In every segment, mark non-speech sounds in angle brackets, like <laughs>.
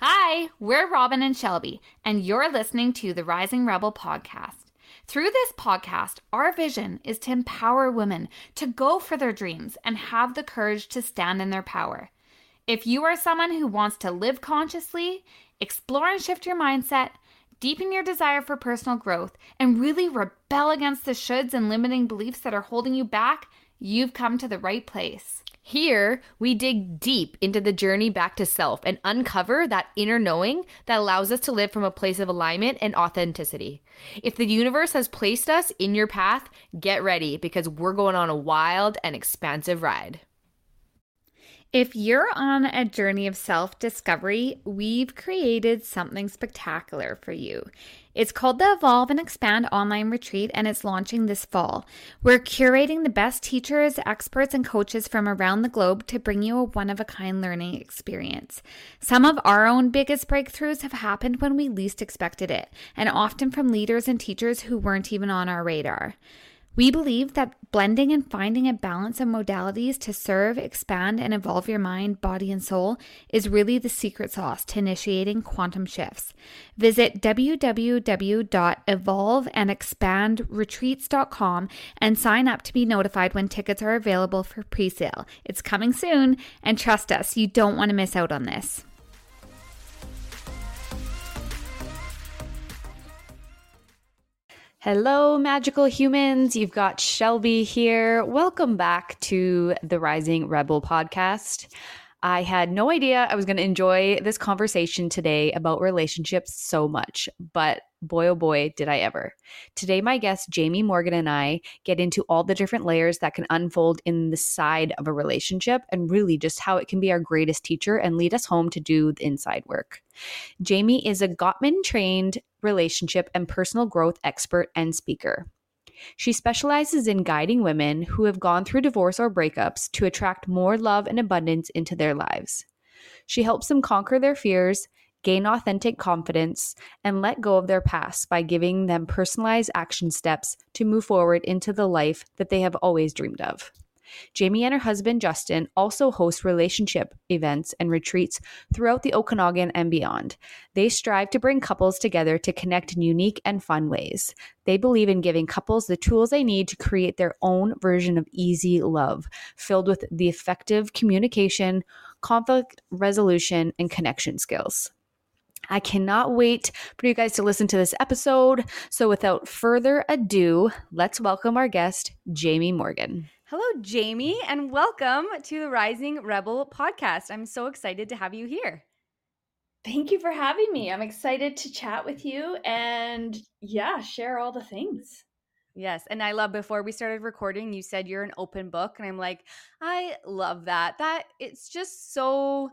Hi, we're Robin and Shelby, and you're listening to the Rising Rebel podcast. Through this podcast, our vision is to empower women to go for their dreams and have the courage to stand in their power. If you are someone who wants to live consciously, explore and shift your mindset, deepen your desire for personal growth, and really rebel against the shoulds and limiting beliefs that are holding you back, you've come to the right place. Here, we dig deep into the journey back to self and uncover that inner knowing that allows us to live from a place of alignment and authenticity. If the universe has placed us in your path, get ready because we're going on a wild and expansive ride. If you're on a journey of self discovery, we've created something spectacular for you. It's called the Evolve and Expand Online Retreat, and it's launching this fall. We're curating the best teachers, experts, and coaches from around the globe to bring you a one of a kind learning experience. Some of our own biggest breakthroughs have happened when we least expected it, and often from leaders and teachers who weren't even on our radar. We believe that blending and finding a balance of modalities to serve, expand, and evolve your mind, body, and soul is really the secret sauce to initiating quantum shifts. Visit www.evolveandexpandretreats.com and sign up to be notified when tickets are available for pre sale. It's coming soon, and trust us, you don't want to miss out on this. Hello, magical humans. You've got Shelby here. Welcome back to the Rising Rebel podcast. I had no idea I was going to enjoy this conversation today about relationships so much, but boy, oh boy, did I ever. Today, my guest, Jaime Morgan, and I get into all the different layers that can unfold in the side of a relationship and really just how it can be our greatest teacher and lead us home to do the inside work. Jaime is a Gottman trained relationship and personal growth expert and speaker. She specializes in guiding women who have gone through divorce or breakups to attract more love and abundance into their lives. She helps them conquer their fears, gain authentic confidence, and let go of their past by giving them personalized action steps to move forward into the life that they have always dreamed of. Jaime and her husband Justin also host relationship events and retreats throughout the Okanagan and beyond. They strive to bring couples together to connect in unique and fun ways. They believe in giving couples the tools they need to create their own version of easy love, filled with the effective communication, conflict resolution, and connection skills. I cannot wait for you guys to listen to this episode. So, without further ado, let's welcome our guest, Jaime Morgan. Hello, Jaime, and welcome to the Rising Rebel podcast. I'm so excited to have you here. Thank you for having me. I'm excited to chat with you and, yeah, share all the things. Yes. And I love before we started recording, you said you're an open book. And I'm like, I love that. That it's just so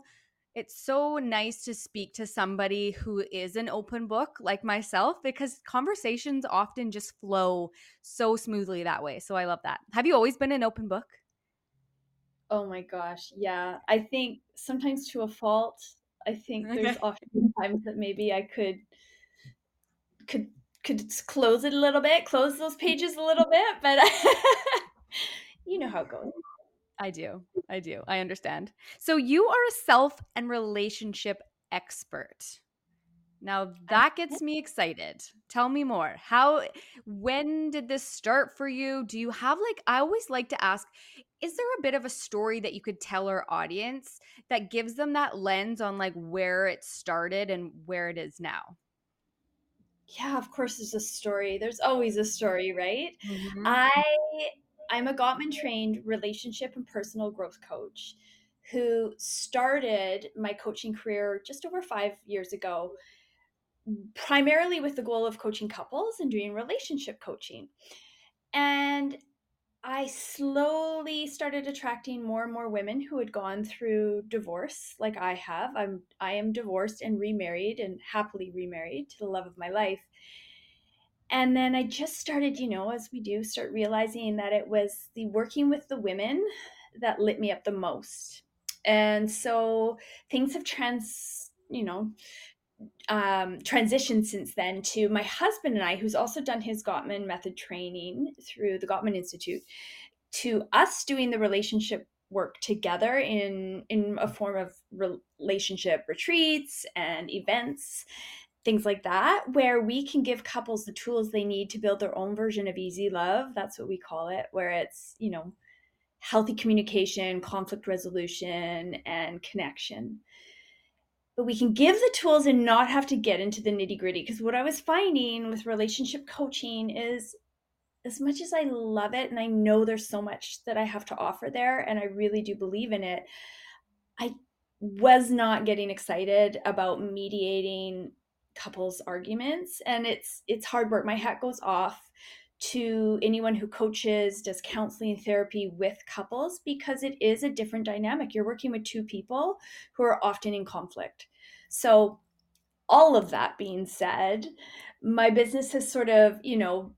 it's so nice to speak to somebody who is an open book like myself because conversations often just flow so smoothly that way. So I love that. Have you always been an open book? Oh my gosh. Yeah. I think sometimes to a fault. I think there's <laughs> often times that maybe I could could could close it a little bit, close those pages a little bit, but <laughs> you know how it goes. I do. I do. I understand. So you are a self and relationship expert. Now that gets me excited. Tell me more. How when did this start for you? Do you have like I always like to ask is there a bit of a story that you could tell our audience that gives them that lens on like where it started and where it is now? Yeah, of course there's a story. There's always a story, right? Mm-hmm. I I'm a Gottman trained relationship and personal growth coach who started my coaching career just over five years ago, primarily with the goal of coaching couples and doing relationship coaching. And I slowly started attracting more and more women who had gone through divorce like I have. I'm I am divorced and remarried and happily remarried to the love of my life and then I just started, you know, as we do, start realizing that it was the working with the women that lit me up the most. And so things have trans, you know, um, transitioned since then to my husband and I, who's also done his Gottman method training through the Gottman Institute, to us doing the relationship work together in in a form of relationship retreats and events things like that where we can give couples the tools they need to build their own version of easy love. That's what we call it where it's you know healthy communication conflict resolution and connection. But we can give the tools and not have to get into the nitty gritty because what i was finding with relationship coaching is as much as I love it and I know there's so much that I have to offer there and I really do believe in it, I was not getting excited about mediating couples arguments and it's it's hard work. My hat goes off to anyone who coaches, does counseling therapy with couples because it is a different dynamic. You're working with two people who are often in conflict. So all of that being said, my business has sort of, you know,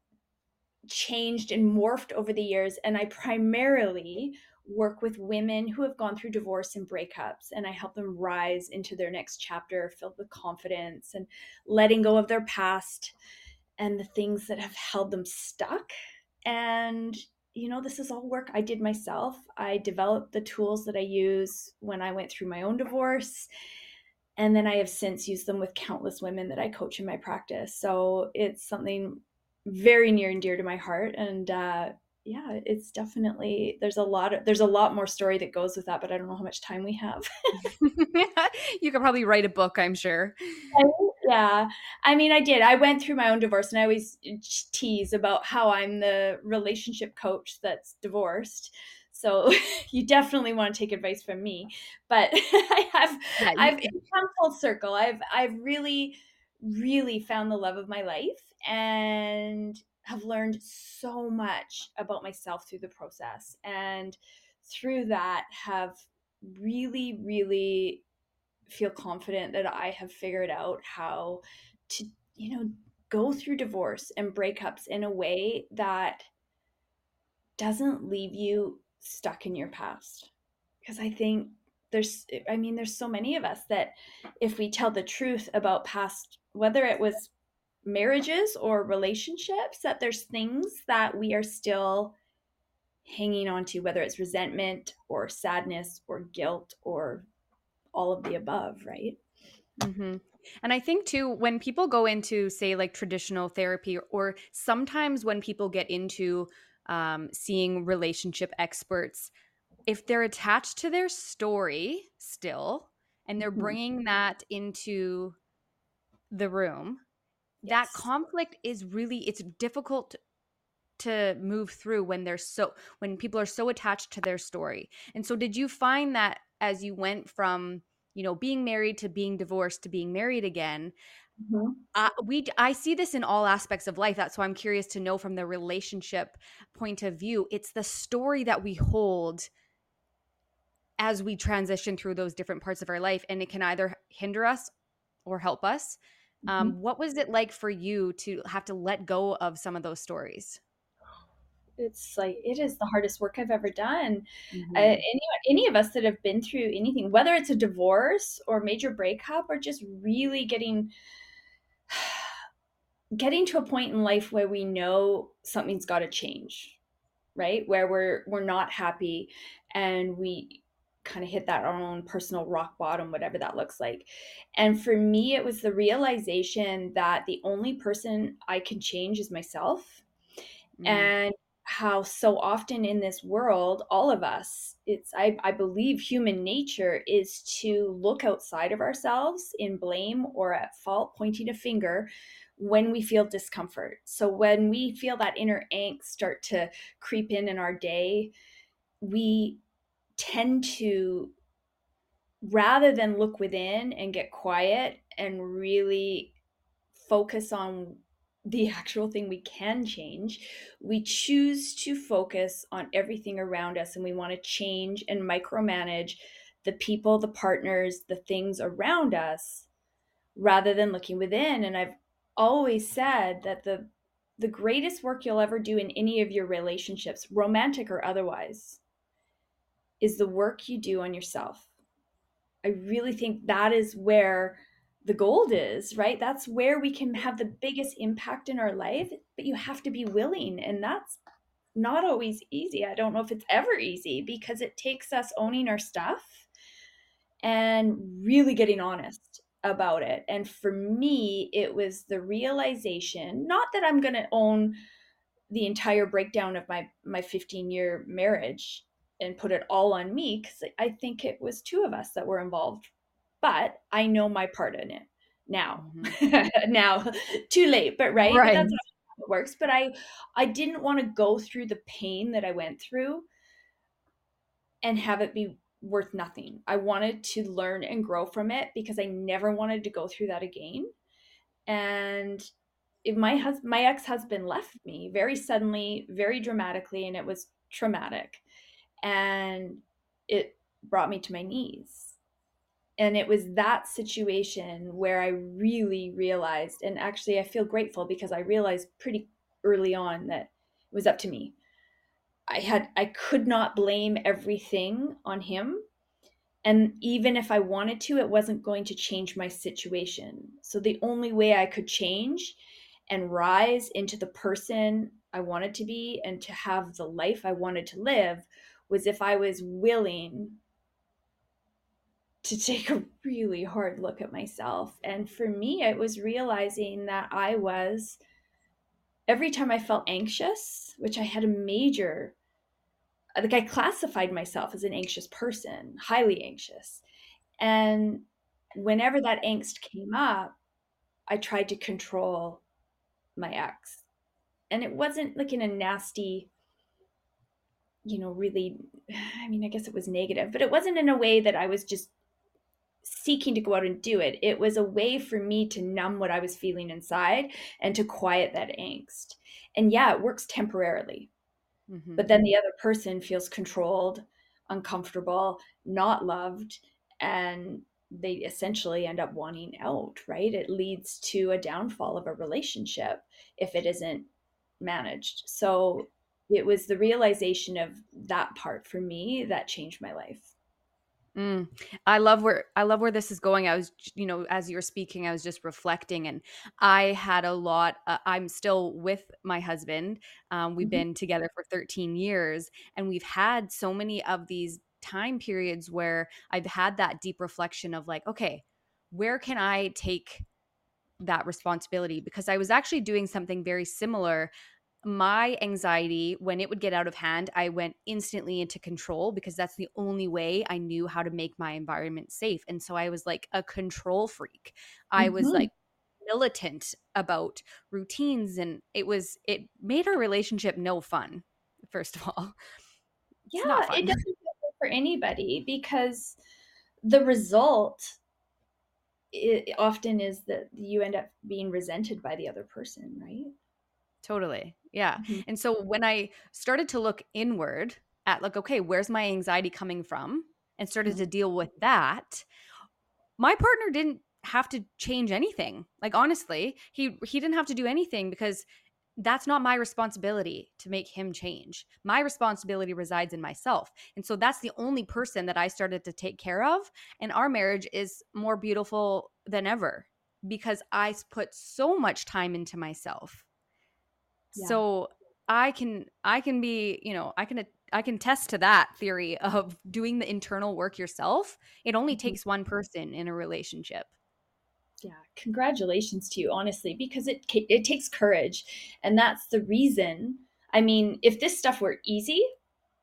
changed and morphed over the years. And I primarily work with women who have gone through divorce and breakups, and I help them rise into their next chapter filled with confidence and letting go of their past and the things that have held them stuck. And you know, this is all work I did myself. I developed the tools that I use when I went through my own divorce. And then I have since used them with countless women that I coach in my practice. So it's something very near and dear to my heart and uh yeah it's definitely there's a lot of there's a lot more story that goes with that but i don't know how much time we have. <laughs> You could probably write a book i'm sure. Yeah. I mean i did. I went through my own divorce and i always uh, tease about how i'm the relationship coach that's divorced. So <laughs> you definitely want to take advice from me. But <laughs> i have yeah, i've come full circle. I've i've really really found the love of my life and have learned so much about myself through the process and through that have really really feel confident that I have figured out how to you know go through divorce and breakups in a way that doesn't leave you stuck in your past. Because I think there's I mean there's so many of us that if we tell the truth about past whether it was marriages or relationships that there's things that we are still hanging on to, whether it's resentment or sadness or guilt or all of the above, right? Mm-hmm. And I think too, when people go into, say, like traditional therapy, or sometimes when people get into um, seeing relationship experts, if they're attached to their story still and they're mm-hmm. bringing that into the room, that conflict is really it's difficult to move through when they're so when people are so attached to their story. And so did you find that as you went from you know being married to being divorced to being married again mm-hmm. uh, we i see this in all aspects of life. That's why i'm curious to know from the relationship point of view. It's the story that we hold as we transition through those different parts of our life and it can either hinder us or help us um, mm-hmm. What was it like for you to have to let go of some of those stories? It's like it is the hardest work I've ever done. Mm-hmm. Uh, any any of us that have been through anything, whether it's a divorce or major breakup, or just really getting <sighs> getting to a point in life where we know something's got to change, right? Where we're we're not happy, and we kind of hit that our own personal rock bottom, whatever that looks like. And for me, it was the realization that the only person I can change is myself. Mm. And how so often in this world, all of us, it's, I, I believe human nature is to look outside of ourselves in blame or at fault, pointing a finger when we feel discomfort. So when we feel that inner angst start to creep in in our day, we tend to rather than look within and get quiet and really focus on the <laughs> actual thing we can change, we choose to focus on everything around us and we want to change and micromanage the people, the partners, the things around us rather than looking within. And I've always said that the the greatest work you'll ever do in any of your relationships, romantic or otherwise, is the work you do on yourself. I really think that is where the gold is, right? That's where we can have the biggest impact in our life, but you have to be willing. And that's not always easy. I don't know if it's ever easy because it takes us owning our stuff and really getting honest about it. And for me, it was the realization not that I'm going to own the entire breakdown of my my 15 year marriage and put it all on me cuz I think it was two of us that were involved. But I know my part in it now. Mm-hmm. <laughs> now too late, but right? right. But that's how it works. But I I didn't want to go through the pain that I went through and have it be worth nothing. I wanted to learn and grow from it because I never wanted to go through that again. And if my husband my ex-husband left me very suddenly, very dramatically and it was traumatic. And it brought me to my knees. And it was that situation where I really realized and actually I feel grateful because I realized pretty early on that it was up to me I had I could not blame everything on him. And even if I wanted to, it wasn't going to change my situation. So the only way I could change and rise into the person I wanted to be and to have the life I wanted to live was if I was willing to take a really hard look at myself. And for me, it was realizing that I was, every time I felt anxious, which I had a major like I classified myself as an anxious person, highly anxious. And whenever that angst came up, I tried to control my ex. And it wasn't like in a nasty, you know, really, <sighs> I mean, I guess it was negative, but it wasn't in a way that I was just seeking to go out and do it. It was a way for me to numb what I was feeling inside and to quiet that angst. And yeah, it works temporarily. Mm-hmm. But then the other person feels controlled, uncomfortable, not loved, and they essentially end up wanting out, right? It leads to a downfall of a relationship if it isn't managed. So it was the realization of that part for me that changed my life. Mm. I love where I love where this is going. I was, you know, as you were speaking, I was just reflecting, and I had a lot. Uh, I'm still with my husband. Um, we've mm-hmm. been together for 13 years, and we've had so many of these time periods where I've had that deep reflection of like, okay, where can I take that responsibility? Because I was actually doing something very similar my anxiety when it would get out of hand i went instantly into control because that's the only way i knew how to make my environment safe. And so i was like a control freak. I mm-hmm. was like militant about routines and it was it made our relationship no fun first of all. Yeah it doesn't feel for anybody because the result it often is that you end up being resented by the other person right Totally. Yeah. Mm-hmm. And so when I started to look inward at like, okay, where's my anxiety coming from? And started mm-hmm. to deal with that, my partner didn't have to change anything. Like honestly, he he didn't have to do anything because that's not my responsibility to make him change. My responsibility resides in myself. And so that's the only person that I started to take care of. And our marriage is more beautiful than ever because I put so much time into myself so I can I can be, you know, I can I can test to that theory of doing the internal work yourself. It only mm-hmm. takes one person in a relationship. Yeah, congratulations to you honestly because it it takes courage and that's the reason. I mean, if this stuff were easy,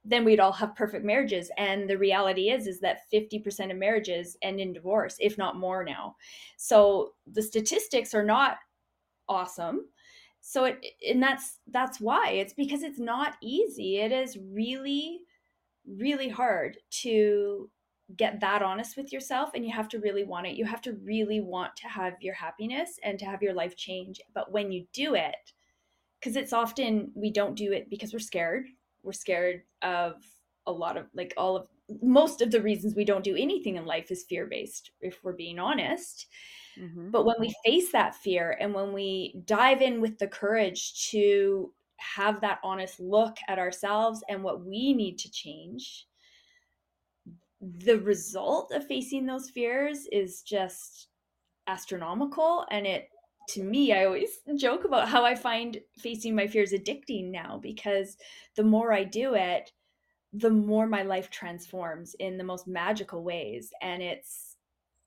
then we'd all have perfect marriages and the reality is is that 50% of marriages end in divorce, if not more now. So the statistics are not awesome so it and that's that's why. It's because it's not easy. It is really really hard to get that honest with yourself and you have to really want it. You have to really want to have your happiness and to have your life change. But when you do it because it's often we don't do it because we're scared. We're scared of a lot of like all of most of the reasons we don't do anything in life is fear based if we're being honest Mm-hmm. But when we face that fear and when we dive in with the courage to have that honest look at ourselves and what we need to change, the result of facing those fears is just astronomical and it to me, I always <laughs> joke about how I find facing my fears addicting now because the more I do it, the more my life transforms in the most magical ways and it's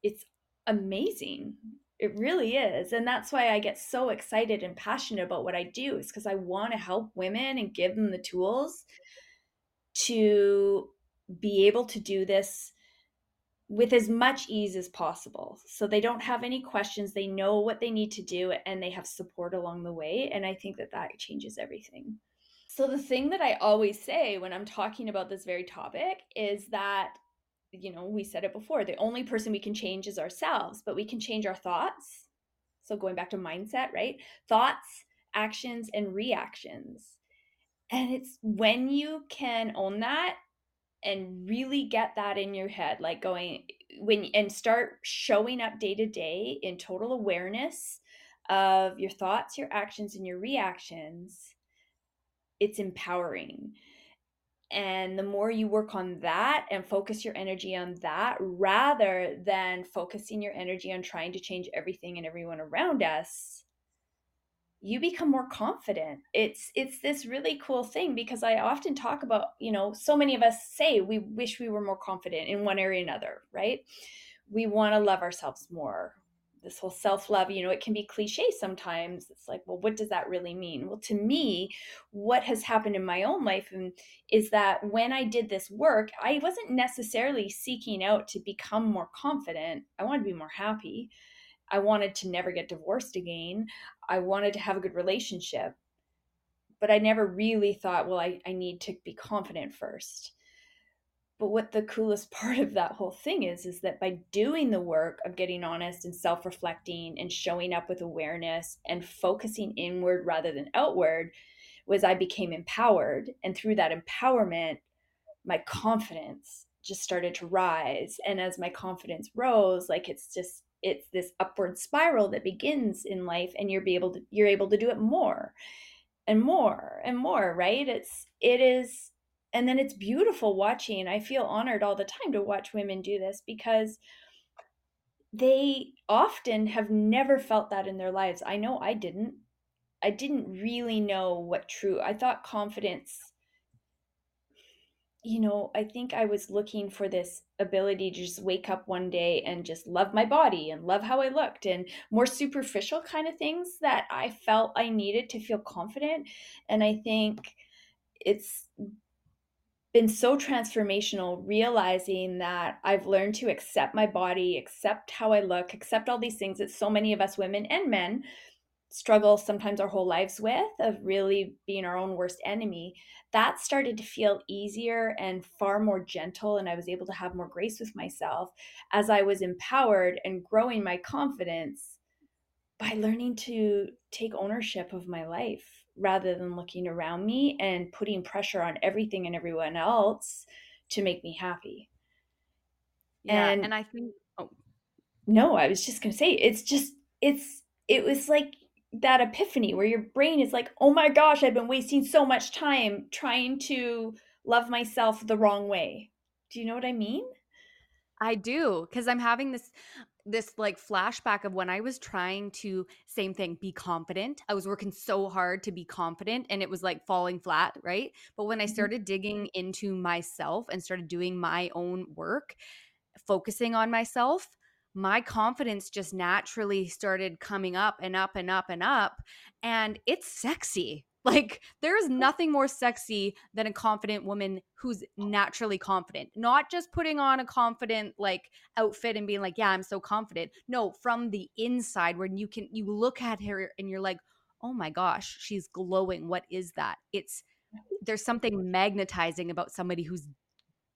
it's amazing. It really is. And that's why I get so excited and passionate about what I do is because I want to help women and give them the tools to be able to do this with as much ease as possible. So they don't have any questions, they know what they need to do and they have support along the way and I think that that changes everything. So the thing that I always say when I'm talking about this very topic is that you know, we said it before, the only person we can change is ourselves, but we can change our thoughts. So going back to mindset, right? Thoughts, actions and reactions. And it's when you can own that and really get that in your head like going when and start showing up day to day in total awareness of your thoughts your actions and your reactions it's empowering and the more you work on that and focus your energy on that rather than focusing your energy on trying to change everything and everyone around us you become more confident. It's it's this really cool thing because i often talk about you know so many of us say we wish we were more confident in one area or another right? We want to love ourselves more this whole self-love you know it can be cliche sometimes it's like well what does that really mean well to me what has happened in my own life um, is that when i did this work i wasn't necessarily seeking out to become more confident i wanted to be more happy I wanted to never get divorced again. I wanted to have a good relationship. But I never really thought, well, I, I need to be confident first. But what the coolest <laughs> part of that whole thing is, is that by doing the work of getting honest and self reflecting and showing up with awareness and focusing inward rather than outward, was I became empowered. And through that empowerment, my confidence just started to rise. And as my confidence rose, like it's just it's this upward spiral that begins in life and you're be able to you're able to do it more and more and more right it's it is and then it's beautiful watching i feel honored all the time to watch women do this because they often have never felt that in their lives i know i didn't i didn't really know what true i thought confidence you know, I think I was looking for this ability to just wake up one day and just love my body and love how I looked and more superficial kind of things that I felt I needed to feel confident. And I think it's been so transformational realizing that I've learned to accept my body, accept how I look, accept all these things that so many of us women and men struggle sometimes our whole lives with of really being our own worst enemy that started to feel easier and far more gentle and i was able to have more grace with myself as i was empowered and growing my confidence by learning to take ownership of my life rather than looking around me and putting pressure on everything and everyone else to make me happy yeah and, and i think oh no i was just going to say it's just it's it was like that epiphany where your brain is like, oh my gosh, I've been wasting so much time trying to love myself the wrong way. Do you know what I mean? I do because I'm having this this like flashback of when I was trying to same thing be confident. I was working so hard to be confident and it was like falling flat, right? But when I mm-hmm. started digging into myself and started doing my own work, focusing on myself, my confidence just naturally started coming up and up and up and up. And it's sexy. Like, there is nothing more sexy than a confident woman who's naturally confident, not just putting on a confident, like, outfit and being like, yeah, I'm so confident. No, from the inside, when you can, you look at her and you're like, oh my gosh, she's glowing. What is that? It's, there's something magnetizing about somebody who's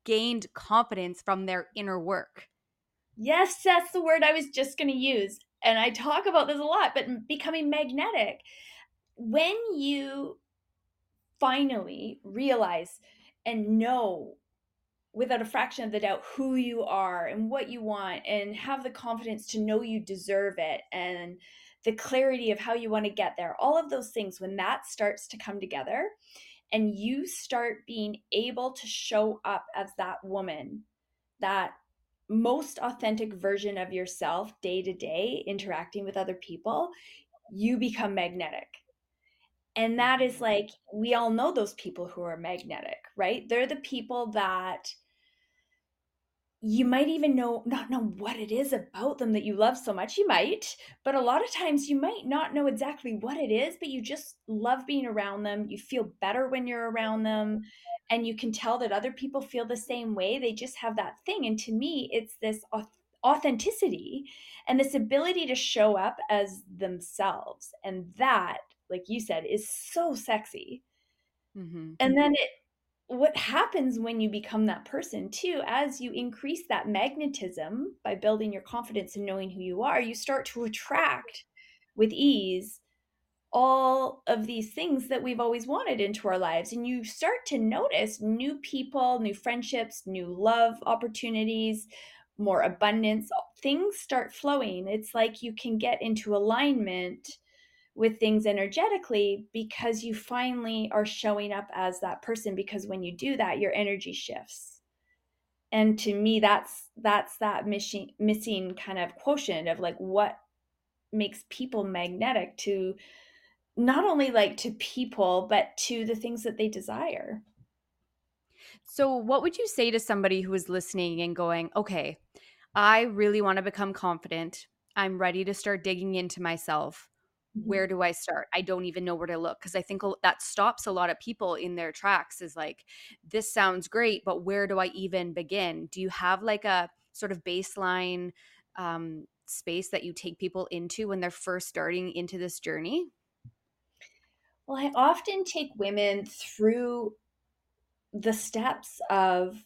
gained confidence from their inner work. Yes, that's the word I was just going to use. And I talk about this a lot, but becoming magnetic. When you finally realize and know without a fraction of the doubt who you are and what you want and have the confidence to know you deserve it and the clarity of how you want to get there all of those things when that starts to come together and you start being able to show up as that woman that most authentic version of yourself day to day interacting with other people you become magnetic. And that is mm-hmm. like, we all know those people who are magnetic, right? They're the people that you might even know not know what it is about them that you love so much you might but a lot of times you might not know exactly what it is but you just love being around them you feel better when you're around them and you can tell that other people feel the same way they just have that thing and to me it's this authenticity and this ability to show up as themselves and that like you said is so sexy. Mm-hmm. and then it what happens when you become that person too as you increase that magnetism by building your confidence and knowing who you are you start to attract with ease all of these things that we've always wanted into our lives. And you start to notice new people new friendships new love opportunities more abundance things start flowing. It's like you can get into alignment with things energetically because you finally are showing up as that person because when you do that your energy shifts. And to me that's that's that missing missing kind of quotient of like what makes people magnetic to not only like to people but to the things that they desire. So what would you say to somebody who is listening and going okay i really want to become confident. I'm ready to start digging into myself. Where do I start? I don't even know where to look because I think that stops a lot of people in their tracks is like, this sounds great, but where do I even begin? Do you have like a sort of baseline um, space that you take people into when they're first starting into this journey? Well, I often take women through the steps of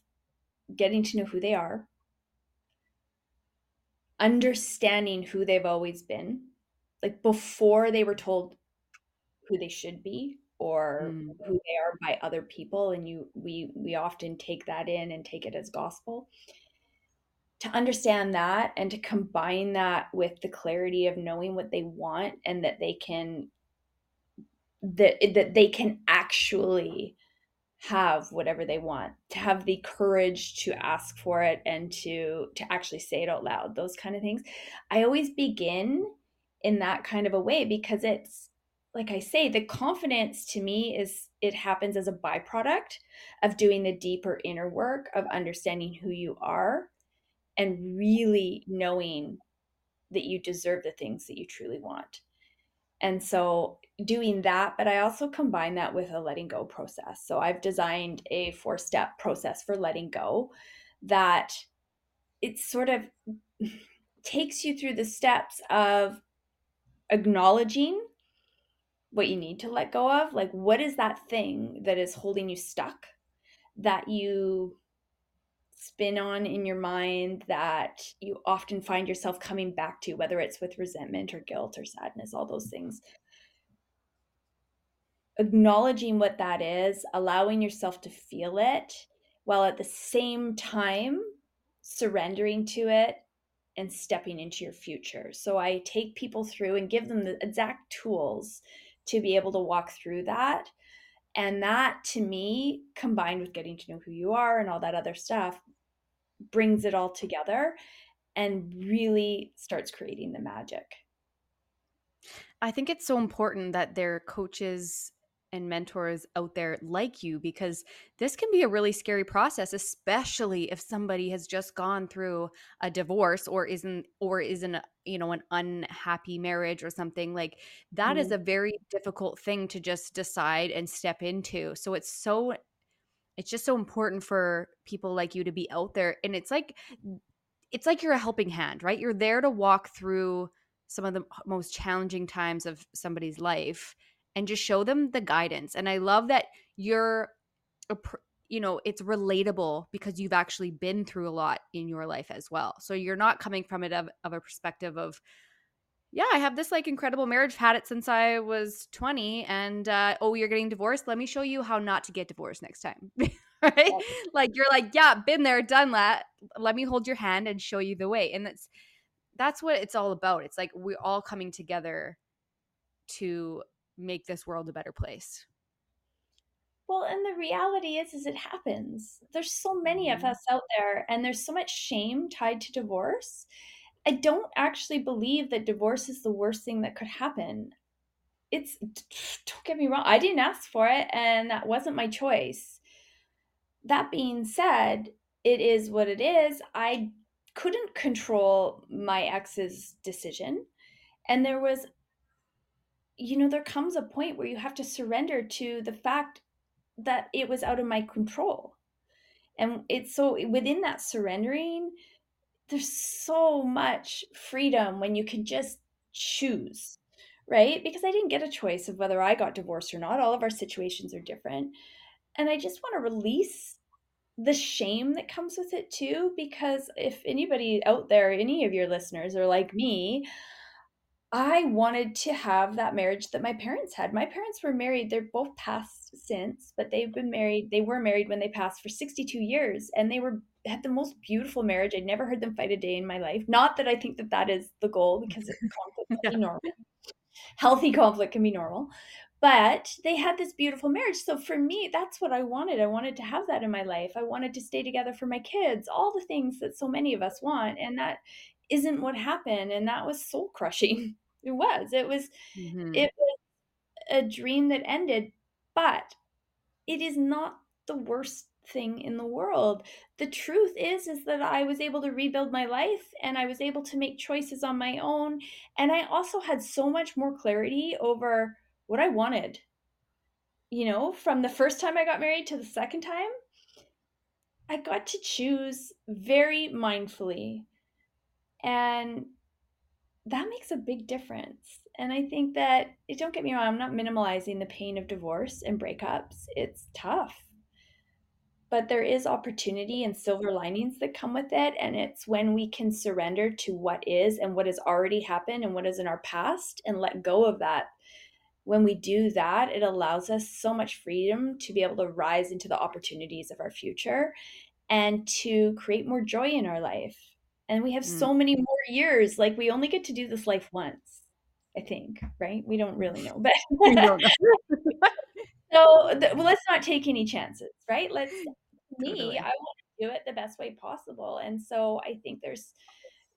getting to know who they are, understanding who they've always been like before they were told who they should be or mm. who they are by other people and you we we often take that in and take it as gospel to understand that and to combine that with the clarity of knowing what they want and that they can that that they can actually have whatever they want to have the courage to ask for it and to to actually say it out loud those kind of things i always begin in that kind of a way because it's like I say, the confidence to me is it happens as a byproduct of doing the deeper inner work of understanding who you are and really knowing that you deserve the things that you truly want. And so doing that, but I also combine that with a letting go process. So I've designed a four step process for letting go that it sort of <laughs> takes you through the steps of acknowledging what you need to let go of. Like, what is that thing that is holding you stuck that you spin on in your mind that you often find yourself coming back to, whether it's with resentment or guilt or sadness, all those things. Acknowledging what that is, allowing yourself to feel it, while at the same time surrendering to it and stepping into your future. So I take people through and give them the exact tools to be able to walk through that. And that to me, combined with getting to know who you are and all that other stuff, brings it all together and really starts creating the magic. I think it's so important that their coaches and mentors out there like you because this can be a really scary process especially if somebody has just gone through a divorce or isn't or isn't you know an unhappy marriage or something like that mm-hmm. is a very difficult thing to just decide and step into so it's so it's just so important for people like you to be out there and it's like it's like you're a helping hand right you're there to walk through some of the most challenging times of somebody's life and just show them the guidance. And I love that you're, you know, it's relatable because you've actually been through a lot in your life as well. So you're not coming from it of, of a perspective of, yeah, I have this like incredible marriage, had it since I was 20. And uh, oh, you're getting divorced. Let me show you how not to get divorced next time. <laughs> right? Yeah. Like you're like, yeah, been there, done that. Let me hold your hand and show you the way. And that's that's what it's all about. It's like we're all coming together to make this world a better place well and the reality is is it happens there's so many of mm-hmm. us out there and there's so much shame tied to divorce I don't actually believe that divorce is the worst thing that could happen. It's, don't get me wrong, I didn't ask for it and that wasn't my choice. That being said, it is what it is. I couldn't control my ex's decision. And there was, you know, there comes a point where you have to surrender to the fact that it was out of my control. And it's so within that surrendering, there's so much freedom when you can just choose, right? Because I didn't get a choice of whether I got divorced or not. All of our situations are different. And I just want to release the shame that comes with it too because if anybody out there any of your listeners are like me I wanted to have that marriage that my parents had. My parents were married. They're both passed since, but they've been married. They were married when they passed for 62 years and they were had the most beautiful marriage. I'd never heard them fight a day in my life. Not that I think that that is the goal mm. because <laughs> conflict can be normal. Healthy conflict can be normal. But they had this beautiful marriage. So for me, that's what I wanted. I wanted to have that in my life. I wanted to stay together for my kids, all the things that so many of us want. And that isn't what happened and that was soul crushing. <laughs> It was. It was mm-hmm. it was a dream that ended but it is not the worst thing in the world. The truth is is that i was able to rebuild my life and i was able to make choices on my own and i also had so much more clarity over what i wanted. You know from the first time i got married to the second time i got to choose very mindfully and that makes a big difference. And I think that, eh, don't get me wrong, I'm not minimalizing the pain of divorce and breakups. It's tough. But there is opportunity and silver linings that come with it. And it's when we can surrender to what is and what has already happened and what is in our past and let go of that. When we do that, it allows us so much freedom to be able to rise into the opportunities of our future and to create more joy in our life and we have mm. so many more years like we only get to do this life once i think right we don't really know but <laughs> know. <laughs> so th- well, let's not take any chances right let's me totally. i want to do it the best way possible and so i think there's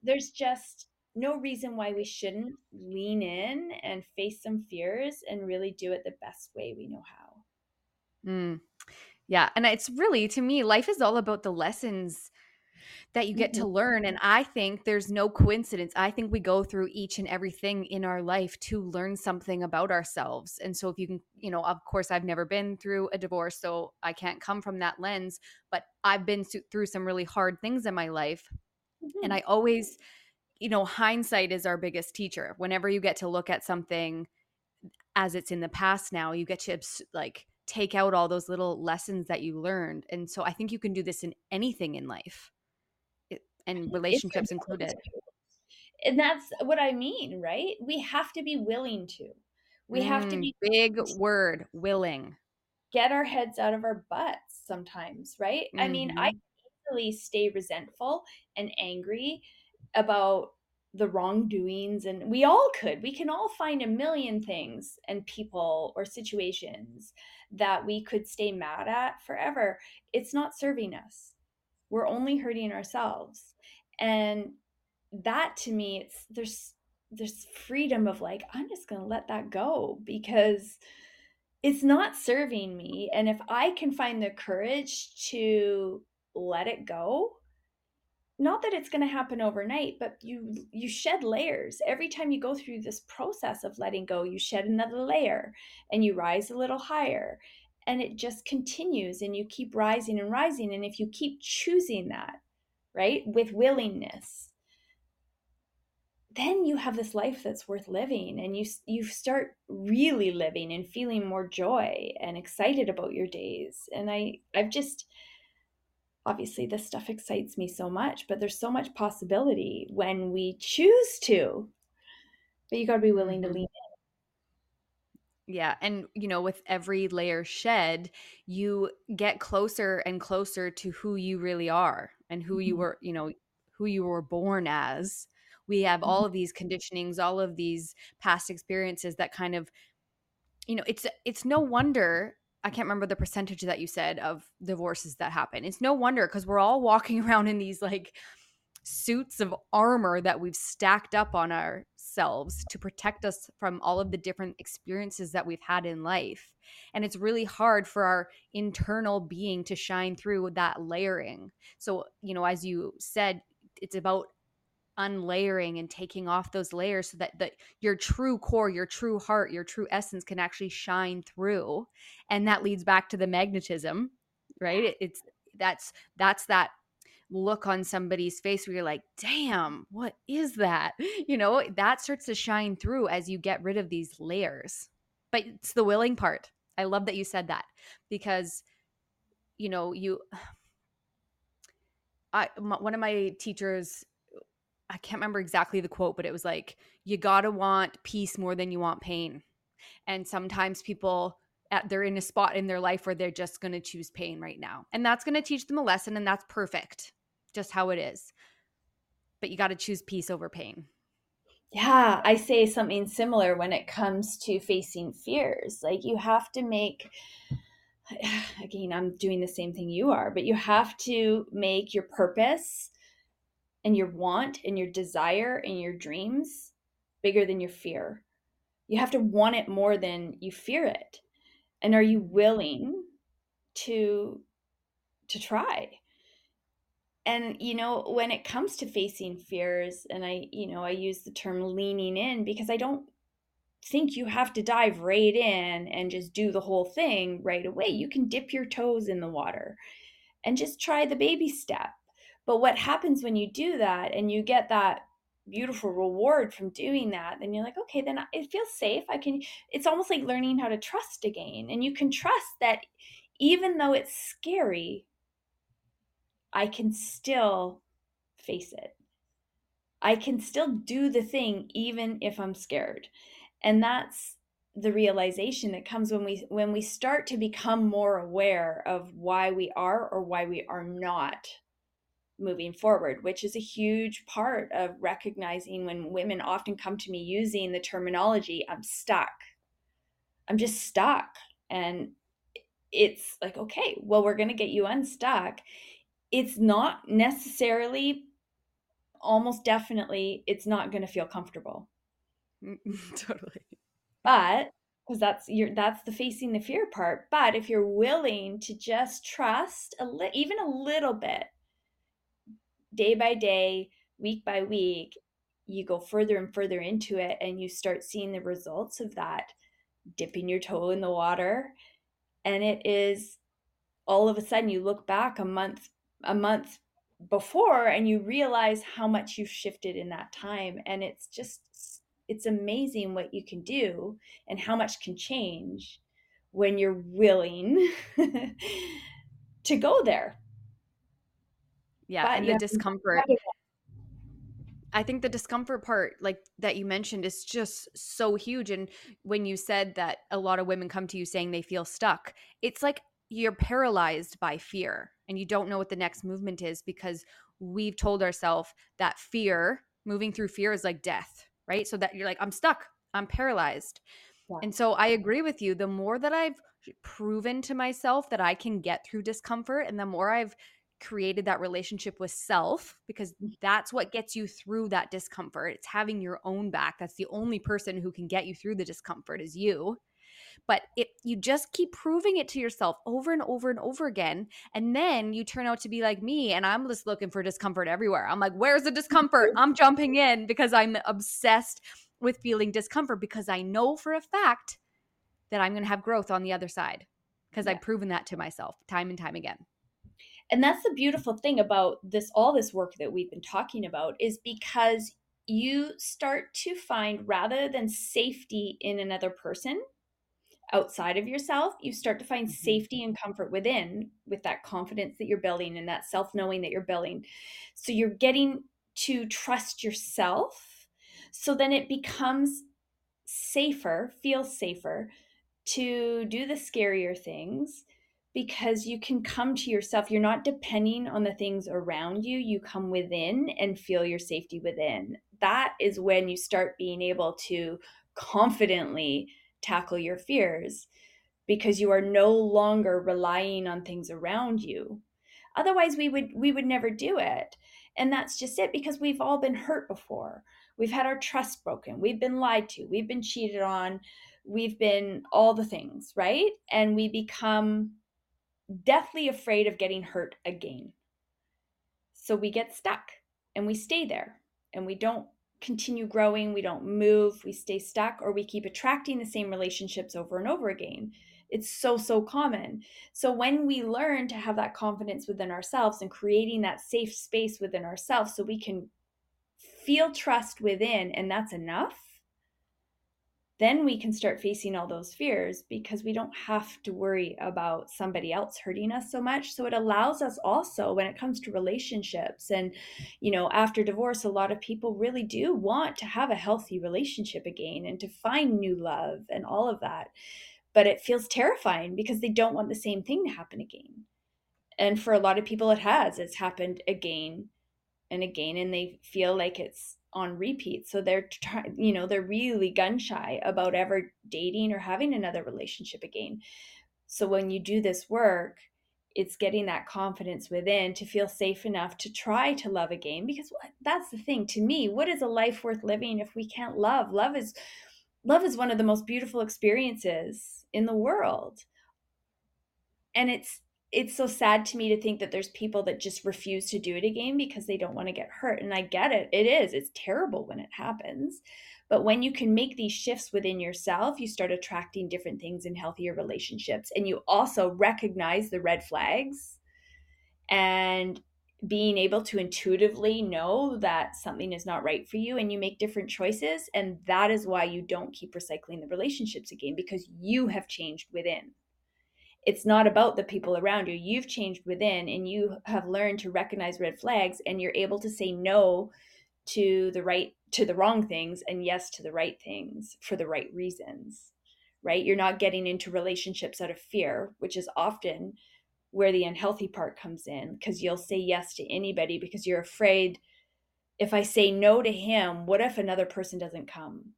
there's just no reason why we shouldn't lean in and face some fears and really do it the best way we know how mm. yeah and it's really to me life is all about the lessons that you get mm-hmm. to learn. And I think there's no coincidence. I think we go through each and everything in our life to learn something about ourselves. And so, if you can, you know, of course, I've never been through a divorce, so I can't come from that lens, but I've been through some really hard things in my life. Mm-hmm. And I always, you know, hindsight is our biggest teacher. Whenever you get to look at something as it's in the past now, you get to like, take out all those little lessons that you learned. And so I think you can do this in anything in life and relationships included. And that's what I mean, right? We have to be willing to. We mm, have to mm, be big word, willing. Get our heads out of our butts sometimes, right? Mm-hmm. I mean, I mm-hmm. easily stay resentful and angry about the wrongdoings and we all could we can all find a million things and people or situations that we could stay mad at forever it's not serving us we're only hurting ourselves and that to me it's there's there's freedom of like i'm just going to let that go because it's not serving me. And if i can find the courage to let it go not that it's going to happen overnight but you you shed layers. Every time you go through this process of letting go you shed another layer and you rise a little higher. And it just continues and you keep rising and rising. And if you keep choosing that right with willingness then you have this life that's worth living and you you start really living and feeling more joy and excited about your days and i i've just obviously this stuff excites me so much but there's so much possibility when we choose to but you got to be willing to mm-hmm. lean yeah. And, you know, with every layer shed, you get closer and closer to who you really are and who you mm-hmm. were, you know, who you were born as. We have all mm-hmm. of these conditionings, all of these past experiences that kind of, you know, it's it's no wonder I can't remember the percentage that you said of divorces that happen. It's no wonder because we're all walking <laughs> around in these like suits of armor that we've stacked up on ourselves to protect us from all of the different experiences that we've had in life. And it's really hard for our internal being to shine through that layering. So, you know, as you said, it's about unlayering and taking off those layers so that that your true core your true heart your true essence can actually shine through and that leads back to the magnetism right it's that's that's that look on somebody's face where you're like damn what is that <laughs> you know that starts to shine through as you get rid of these layers but it's the willing part i love that you said that because you know you <sighs> I, my, one of my teachers I can't remember exactly the quote, but it was like, you gotta want peace more than you want pain. And sometimes people, they're in a spot in their life where they're just gonna choose pain right now. And that's gonna teach them a lesson, and that's perfect, just how it is. But you gotta choose peace over pain. Yeah, I say something similar when it comes to facing fears. Like, you have to make, <sighs> again, I'm doing the same thing you are, but you have to make your purpose and your want and your desire and your dreams bigger than your fear. You have to want it more than you fear it. And are you willing to to try? And you know, when it comes to facing fears and I, you know, I use the term leaning in because I don't think you have to dive right in and just do the whole thing right away. You can dip your toes in the water and just try the baby step but what happens when you do that and you get that beautiful reward from doing that, then you're like, okay, then it feels safe. I can, it's almost like learning how to trust again. And you can trust that even though it's scary, I can still face it. I can still do the thing even if I'm scared. And that's the realization that comes when we when we start to become more aware of why we are or why we are not moving forward, which is a huge part of recognizing when women often come to me using the terminology, I'm stuck. I'm just stuck. And it's like, okay, well, we're going to get you unstuck. It's not necessarily, almost definitely, it's not going to feel comfortable. Mm, <laughs> totally. But because that's your that's the facing the fear part but if you're willing to just trust a li- even a little bit day by day, week by week, you go further and further into it and you start seeing the results of that dipping your toe in the water and it is all of a sudden you look back a month a month before and you realize how much you've shifted in that time and it's just it's amazing what you can do and how much can change when you're willing <laughs> to go there yeah but, and the discomfort I think the discomfort part, like that you mentioned, is just so huge. And when you said that a lot of women come to you saying they feel stuck, it's like you're paralyzed by fear and you don't know what the next movement is because we've told ourselves that fear, moving through fear, is like death, right? So that you're like, I'm stuck, I'm paralyzed. Yeah. And so I agree with you. The more that I've proven to myself that I can get through discomfort and the more I've created that relationship with self because mm. that's what gets you through that discomfort. It's having your own back. That's the only person who can get you through the discomfort is you. But it you just keep proving it to yourself over and over and over again and then you turn out to be like me and I'm just looking for discomfort everywhere. I'm like, "Where's the <laughs> discomfort?" I'm jumping in because I'm obsessed with feeling discomfort because I know for a fact that I'm going to have growth on the other side because yeah. I've proven that to myself time and time again and that's the beautiful thing about this all this work that we've been talking about is because you start to find rather than safety in another person outside of yourself you start to find mm-hmm. safety and comfort within with that confidence that you're building and that self-knowing that you're building so you're getting to trust yourself so then it becomes safer feels safer to do the scarier things because you can come to yourself. You're not depending on the things around you. You come within and feel your safety within. That is when you start being able to confidently tackle your fears because you are no longer relying on things around you. Otherwise we would we would never do it. And that's just it because we've all been hurt before. We've had our trust broken. We've been lied to. We've been cheated on. We've been all the things, right? And we become deathly afraid of getting hurt again. So we get stuck and we stay there and we don't continue growing, we don't move, we stay stuck, or we keep attracting the same relationships over and over again. It's so, so common. So, when we learn to have that confidence within ourselves and creating that safe space within ourselves so we can feel trust within, and that's enough, then we can start facing all those fears because we don't have to worry about somebody else hurting us so much. So it allows us also when it comes to relationships and you know after divorce a lot of people really do want to have a healthy relationship again and to find new love and all of that. But it feels terrifying because they don't want the same thing to happen again. And for a lot of people it has. It's happened again and again and they feel like it's on repeat so they're trying you know they're really gun shy about ever dating or having another relationship again. So when you do this work it's getting that confidence within to feel safe enough to try to love again because that's the thing to me what is a life worth living if we can't love? Love is love is one of the most beautiful experiences in the world. And it's it's so sad to me to think that there's people that just refuse to do it again because they don't want to get hurt. And I get it. It is. It's terrible when it happens. But when you can make these shifts within yourself, you start attracting different things in healthier relationships. And you also recognize the red flags and being able to intuitively know that something is not right for you and you make different choices. And that is why you don't keep recycling the relationships again because you have changed within it's not about the people around you. You've changed within and you have learned to recognize red flags and you're able to say no to the right to the wrong things and yes to the right things for the right reasons. Right? You're not getting into relationships out of fear, which is often where the unhealthy part comes in because you'll say yes to anybody because you're afraid if I say no to him, what if another person doesn't come?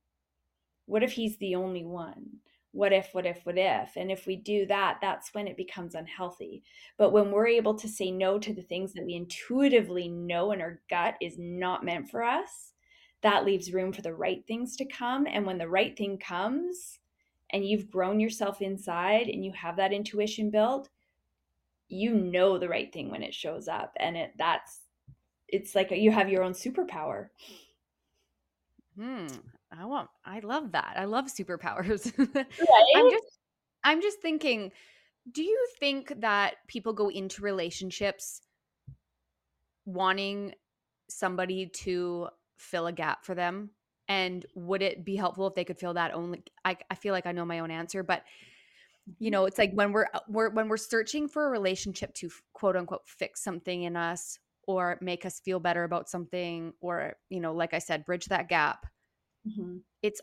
What if he's the only one? What if, what if, what if? And if we do that, that's when it becomes unhealthy. But when we're able to say no to the things that we intuitively know in our gut is not meant for us, that leaves room for the right things to come. And when the right thing comes and you've grown yourself inside and you have that intuition built, you know the right thing when it shows up. And it that's it's like you have your own superpower. Hmm. I want I love that. I love superpowers. <laughs> Right? I'm just I'm just thinking, do you think that people go into relationships wanting somebody to fill a gap for them? And would it be helpful if they could fill that only I, I feel like I know my own answer, but you mm-hmm. know, it's like when we're, uh, we're when we're searching for a relationship to quote unquote fix something in us or make us feel better about something or, you know, like I said, bridge that gap mm-hmm. it's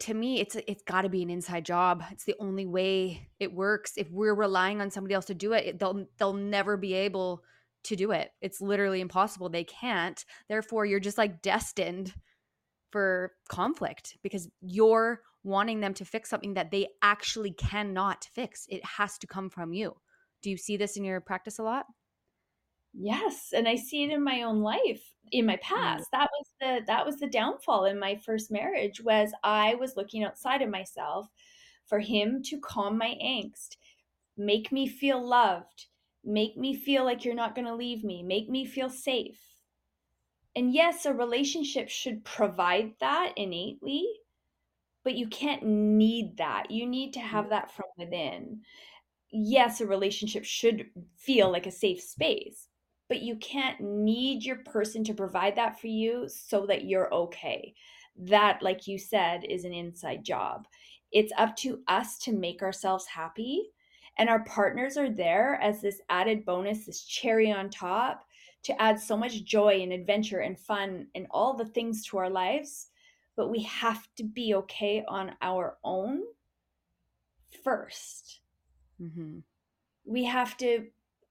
to me it's it's got to be an inside job. It's the only way it works. If we're relying on somebody else to do it, they'll they'll never be able to do it. It's literally impossible. They can't. Therefore you're just like destined for conflict because you're wanting them to fix something that they actually cannot fix. It has to come from you. Do you see this in your practice a lot Yes, and I see it in my own life, in my mm. past. That was the that was the downfall in my first marriage was I was looking outside of myself for him to calm my angst, make me feel loved, make me feel like you're not going to leave me, make me feel safe. And yes, a relationship should provide that innately, but you can't need that. You need to have mm. that from within. Yes, a relationship should feel like a safe space, but you can't need your person to provide that for you so that you're okay. That, like you said, is an inside job. It's up to us to make ourselves happy. And our partners are there as this added bonus, this cherry on top to add so much joy and adventure and fun and all the things to our lives. But we have to be okay on our own 1st mm-hmm. We have to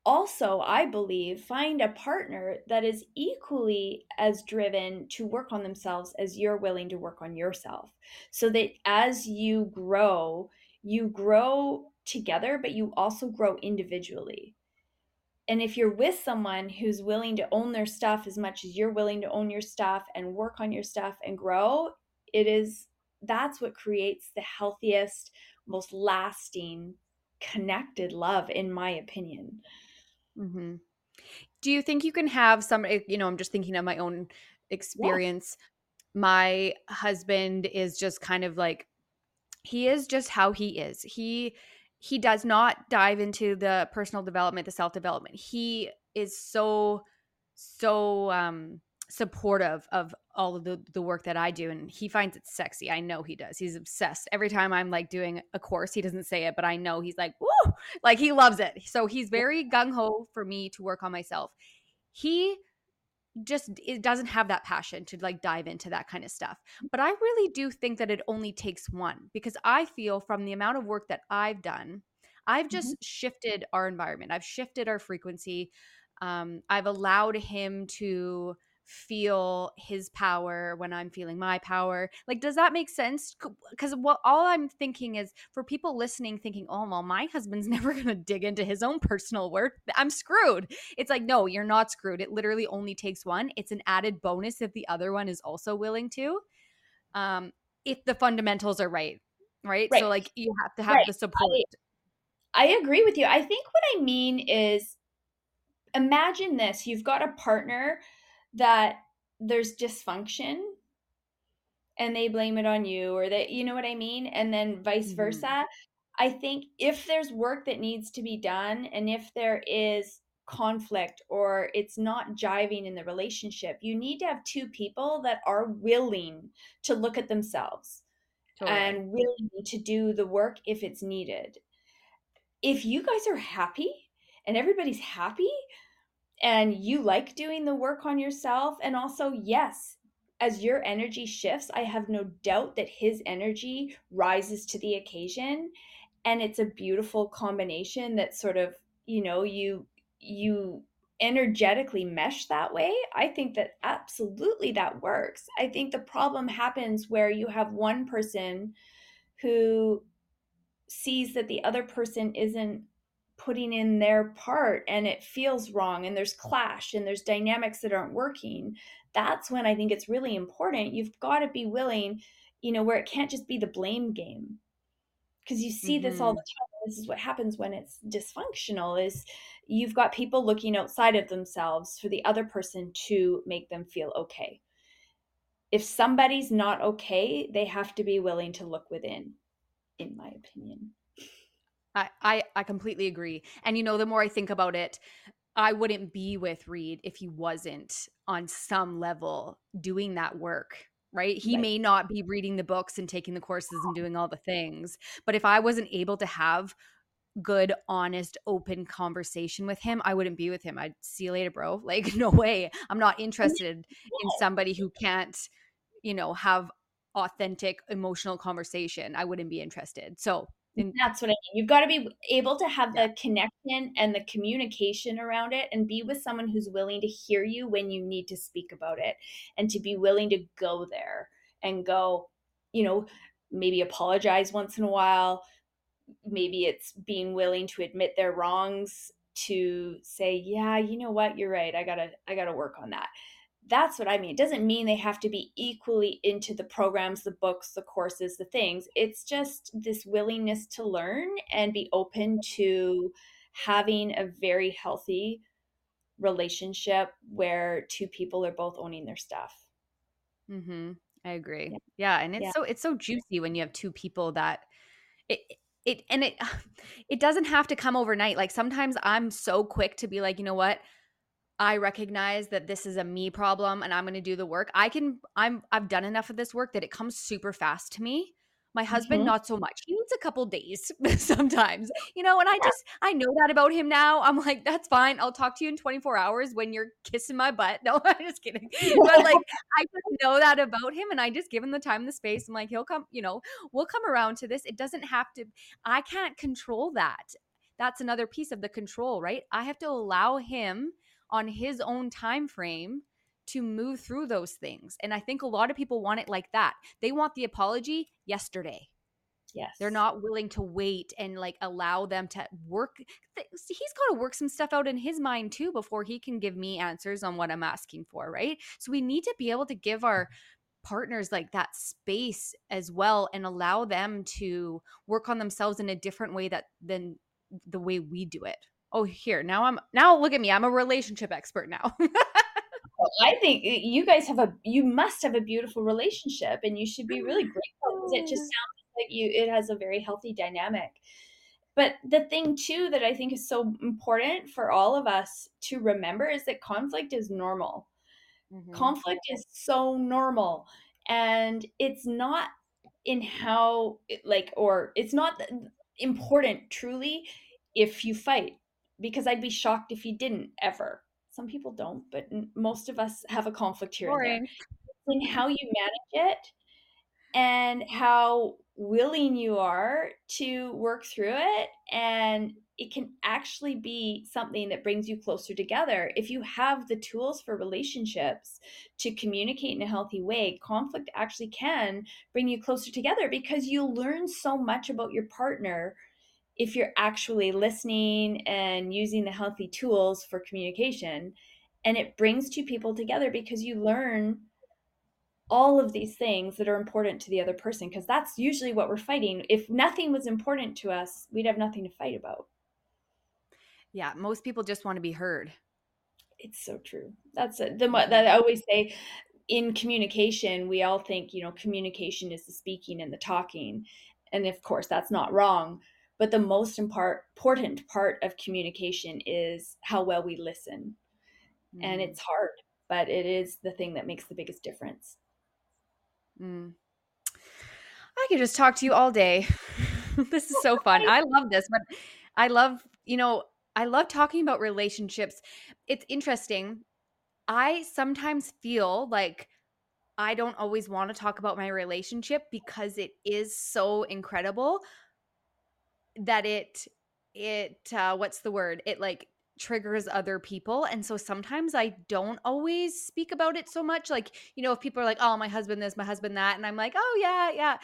also, I believe, find a partner that is equally as driven to work on themselves as you're willing to work on yourself. So that as you grow, you grow together, but you also grow individually. and if you're with someone who's willing to own their stuff as much as you're willing to own your stuff and work on your stuff and grow, it is that's what creates the healthiest, most lasting, connected love, in my opinion. Mm-hmm. Do you think you can have some, eh, you know, I'm just thinking of my own experience. Yeah. My husband is just kind of like, he is just how he is. He, he does not dive into the personal development, the self development. He is so, so, um, supportive of all of the, the work that I do and he finds it sexy. I know he does. He's obsessed. Every time I'm like doing a course, he doesn't say it, but I know he's like, woo, like he loves it. So he's very gung ho for me to work on myself. He just it doesn't have that passion to like dive into that kind of stuff. But I really do think that it only takes one because I feel from the amount of work that I've done, I've just mm-hmm. shifted our environment. I've shifted our frequency. Um, I've allowed him to feel his power when I'm feeling my power. Like, does that make sense? Because what all I'm thinking is for people listening, thinking, oh, well, my husband's <laughs> never going to dig into his own personal work. I'm screwed. It's like, no, you're not screwed. It literally only takes one. It's an added bonus if the other one is also willing to. Um, if the fundamentals are right, right? right. So, like, you have to have right. the support. I, I agree with you. I think what I mean is imagine this you've got a partner that there's dysfunction and they blame it on you or that you know what I mean and then vice mm-hmm. versa. I think if there's work that needs to be done and if there is conflict or it's not jiving in the relationship, you need to have two people that are willing to look at themselves totally. and willing to do the work if it's needed. If you guys are happy and everybody's happy, and you like doing the work on yourself and also yes as your energy shifts i have no doubt that his energy rises to the occasion and it's a beautiful combination that sort of you know you you energetically mesh that way. I think that absolutely that works. I think the problem happens where you have one person who sees that the other person isn't putting in their part and it feels wrong and there's clash and there's dynamics that aren't working that's when i think it's really important you've got to be willing you know where it can't just be the blame game because you see mm-hmm. this all mm-hmm. the time this is what happens when it's dysfunctional is you've got people looking outside of themselves for the other person to make them feel okay if somebody's not okay they have to be willing to look within in my opinion I, I, I completely agree. And you know, the more I think about it, I wouldn't be with Reed if he wasn't on some level doing that work. Right. He right. may not be reading the books and taking the courses and doing all the things. But if I wasn't able to have good, honest, open conversation with him, I wouldn't be with him. I'd see you later, bro. <laughs> Like, no way. I'm not interested in somebody who can't, you know, have authentic emotional conversation. I wouldn't be interested. So and that's what I mean. You've got to be able to have the connection and the communication around it and be with someone who's willing to hear you when you need to speak about it and to be willing to go there and go, you know, maybe apologize once in a while. Maybe it's being willing to admit their wrongs to say, yeah, you know what, you're right. I got to I got to work on that that's what I mean. It doesn't mean they have to be equally into the programs, the books, the courses, the things. It's just this willingness to learn and be open to having a very healthy relationship where two people are both owning their stuff. Mm-hmm. I agree. Yeah, yeah and it's yeah. so it's so juicy when you have two people that it it and it <sighs> it doesn't have to come overnight. Like sometimes I'm so quick to be like, "You know what? I recognize that this is a me problem and I'm going to do the work. I can I'm I've done enough of this work that it comes super fast to me. My husband mm-hmm. not so much. He needs a couple days <laughs> sometimes. You know, and I just I know that about him now. I'm like that's fine. I'll talk to you in 24 hours when you're kissing my butt. <laughs> No, I'm just kidding. But like <laughs> I just know that about him and I just give him the time and the space. I'm like he'll come, you know, we'll come around to this. It doesn't have to I can't control that. That's another piece of the control, right? I have to allow him on his own time frame to move through those things. And I think a lot of people want it like that. They want the apology yesterday. Yes. They're not willing to wait and like allow them to work. He's got to work some stuff out in his mind too before he can give me answers on what I'm asking for, right? So we need to be able to give our partners like that space as well and allow them to work on themselves in a different way that than the way we do it. Oh, here. Now I'm now look at me. I'm a relationship expert now. <laughs> I think you guys have a you must have a beautiful relationship and you should be really grateful because it just sounds like you it has a very healthy dynamic. But the thing too that I think is so important for all of us to remember is that conflict is normal. Mm-hmm. Conflict is so normal and it's not in how like or it's not important truly if you fight because I'd be shocked if you didn't ever some people don't, but most of us have a conflict here Boring. and there. In how you manage it and how willing you are to work through it and it can actually be something that brings you closer together if you have the tools for relationships to communicate in a healthy way conflict actually can bring you closer together because you learn so much about your partner if you're actually listening and using the healthy tools for communication and it brings two people together because you learn all of these things that are important to the other person because that's usually what we're fighting. If nothing was important to us we'd have nothing to fight about. Yeah most people just want to be heard. It's so true. That's it the that i always say in communication we all think you know communication is the speaking and the talking. And of course that's not wrong but the most important part of communication is how well we listen. Mm. And it's hard, but it is the thing that makes the biggest difference. Mm. I could just talk to you all day. <laughs> this is so <laughs> fun. I love this, but I love, you know, I love talking about relationships. It's interesting. I sometimes feel like I don't always want to talk about my relationship because it is so incredible that it it uh what's the word? It like triggers other people and so sometimes i don't always speak about it so much like you know if people are like oh my husband this my husband that and i'm like oh yeah yeah.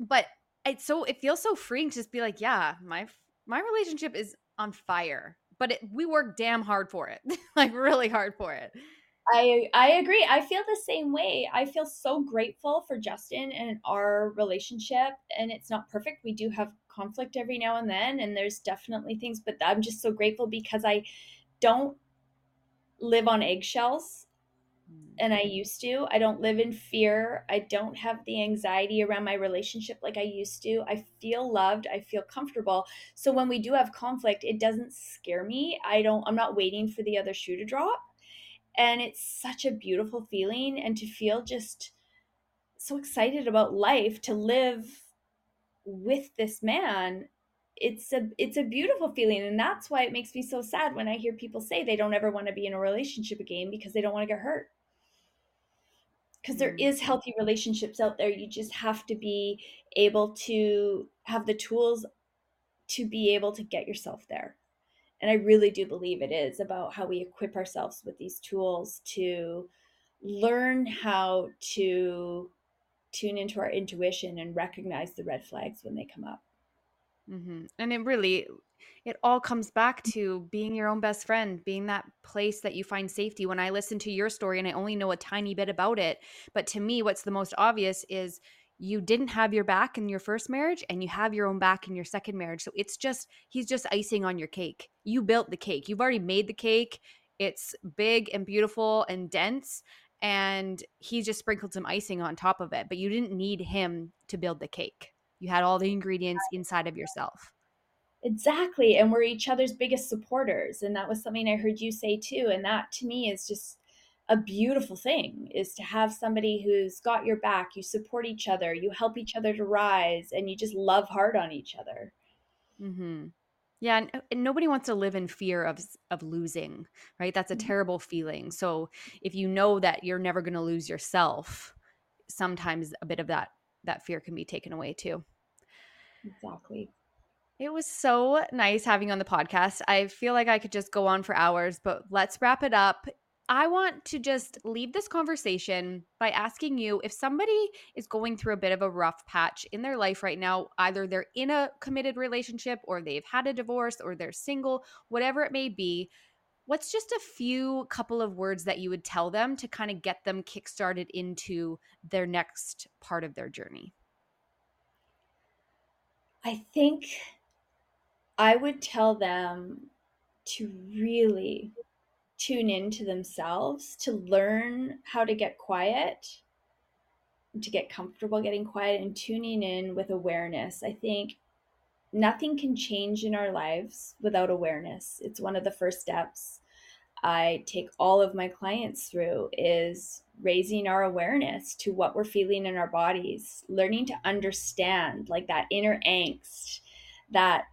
But it's so it feels so freeing to just be like yeah my my relationship is on fire but it, we work damn hard for it <laughs> like really hard for it I I agree. I feel the same way. I feel so grateful for Justin and our relationship and it's not perfect. We do have conflict every now and then and there's definitely things but I'm just so grateful because I don't live on eggshells mm. and I used to. I don't live in fear. I don't have the anxiety around my relationship like I used to. I feel loved. I feel comfortable. So when we do have conflict, it doesn't scare me. I don't I'm not waiting for the other shoe to drop and it's such a beautiful feeling and to feel just so excited about life to live with this man it's a it's a beautiful feeling. And that's why it makes me so sad when i hear people say they don't ever want to be in a relationship again because they don't want to get hurt. Because there mm. healthy relationships out there. You just have to be able to have the tools to be able to get yourself there and i really do believe it is about how we equip ourselves with these tools to learn how to tune into our intuition and recognize the red flags when they come up mm-hmm. and it really it all comes back to being your own best friend being that place that you find safety when i listen to your story and i only know a tiny bit about it but to me what's the most obvious is you didn't have your back in your first marriage and you have your own back in your second marriage. So it's just, he's just icing on your cake. You built the cake. You've already made the cake. It's big and beautiful and dense. And he just sprinkled some icing on top of it. But you didn't need him to build the cake. You had all the ingredients inside of yourself. Exactly. And we're each other's biggest supporters. And that was something I heard you say too. And that to me is just a beautiful thing is to have somebody who's got your back you support each other you help each other to rise and you just love hard on each other mm-hmm. Yeah and, and, nobody wants to live in fear of of losing right? That's a mm-hmm. terrible feeling. So if you know that you're never going to lose yourself sometimes a bit of that that fear can be taken away too. Exactly. It was so nice having you on the podcast. I feel like I could just go on for hours, but let's wrap it up I want to just leave this conversation by asking you if somebody is going through a bit of a rough patch in their life right now, either they're in a committed relationship or they've had a divorce or they're single, whatever it may be, what's just a few couple of words that you would tell them to kind of get them kickstarted into their next part of their journey? I think I would tell them to really tune into themselves, to learn how to get quiet, to get comfortable getting quiet and tuning in with awareness. I think nothing can change in our lives without awareness. It's one of the first steps I take all of my clients through is raising our awareness to what we're feeling in our bodies, learning to understand like that inner angst, that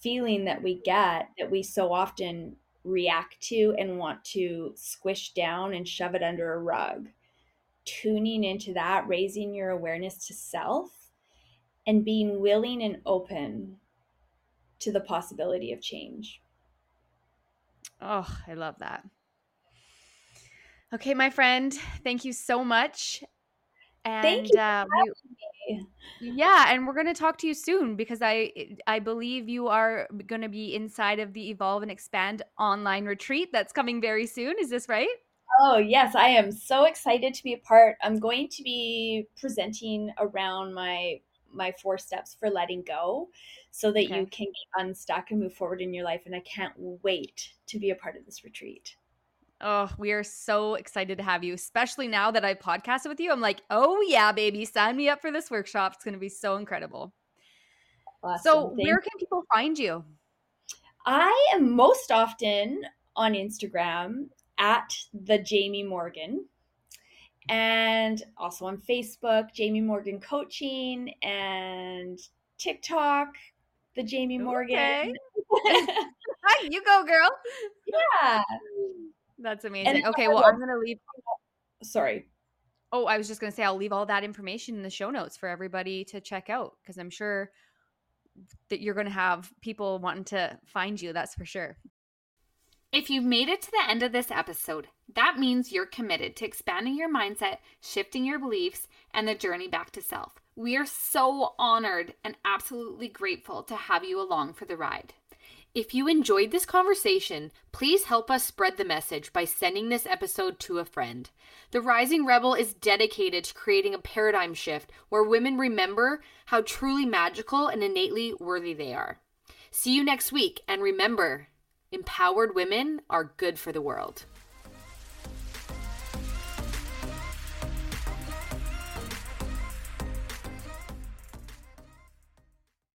feeling that we get that we so often react to and want to squish down and shove it under a rug. Tuning into that, raising your awareness to self, and being willing and open to the possibility of change. Oh, I love that. Okay, my friend, thank you so much. And thank you. Uh, we, yeah, and we're going to talk to you soon because I I believe you are going to be inside of the Evolve and Expand online retreat that's coming very soon. Is this right? Oh, yes, I am so excited to be a part. I'm going to be presenting around my my four steps for letting go so that okay. you can get unstuck and move forward in your life and I can't wait to be a part of this retreat. Oh, we are so excited to have you, especially now that I've podcasted with you. I'm like, oh, yeah, baby, sign me up for this workshop. It's going to be so incredible. Awesome. So, Thank where can people find you? I am most often on Instagram at the Jaime Morgan and also on Facebook, Jaime Morgan Coaching and TikTok, the Jaime Morgan. Okay. <laughs> Hi, you go, girl. Yeah. That's amazing. Okay, well, I'm going to leave. Sorry. Oh, I was just going to say, I'll leave all that information in the show notes for everybody to check out because I'm sure that you're going to have people wanting to find you. That's for sure. If you've made it to the end of this episode, that means you're committed to expanding your mindset, shifting your beliefs, and the journey back to self. We are so honored and absolutely grateful to have you along for the ride. If you enjoyed this conversation, please help us spread the message by sending this episode to a friend. The Rising Rebel is dedicated to creating a paradigm shift where women remember how truly magical and innately worthy they are. See you next week, and remember, empowered women are good for the world.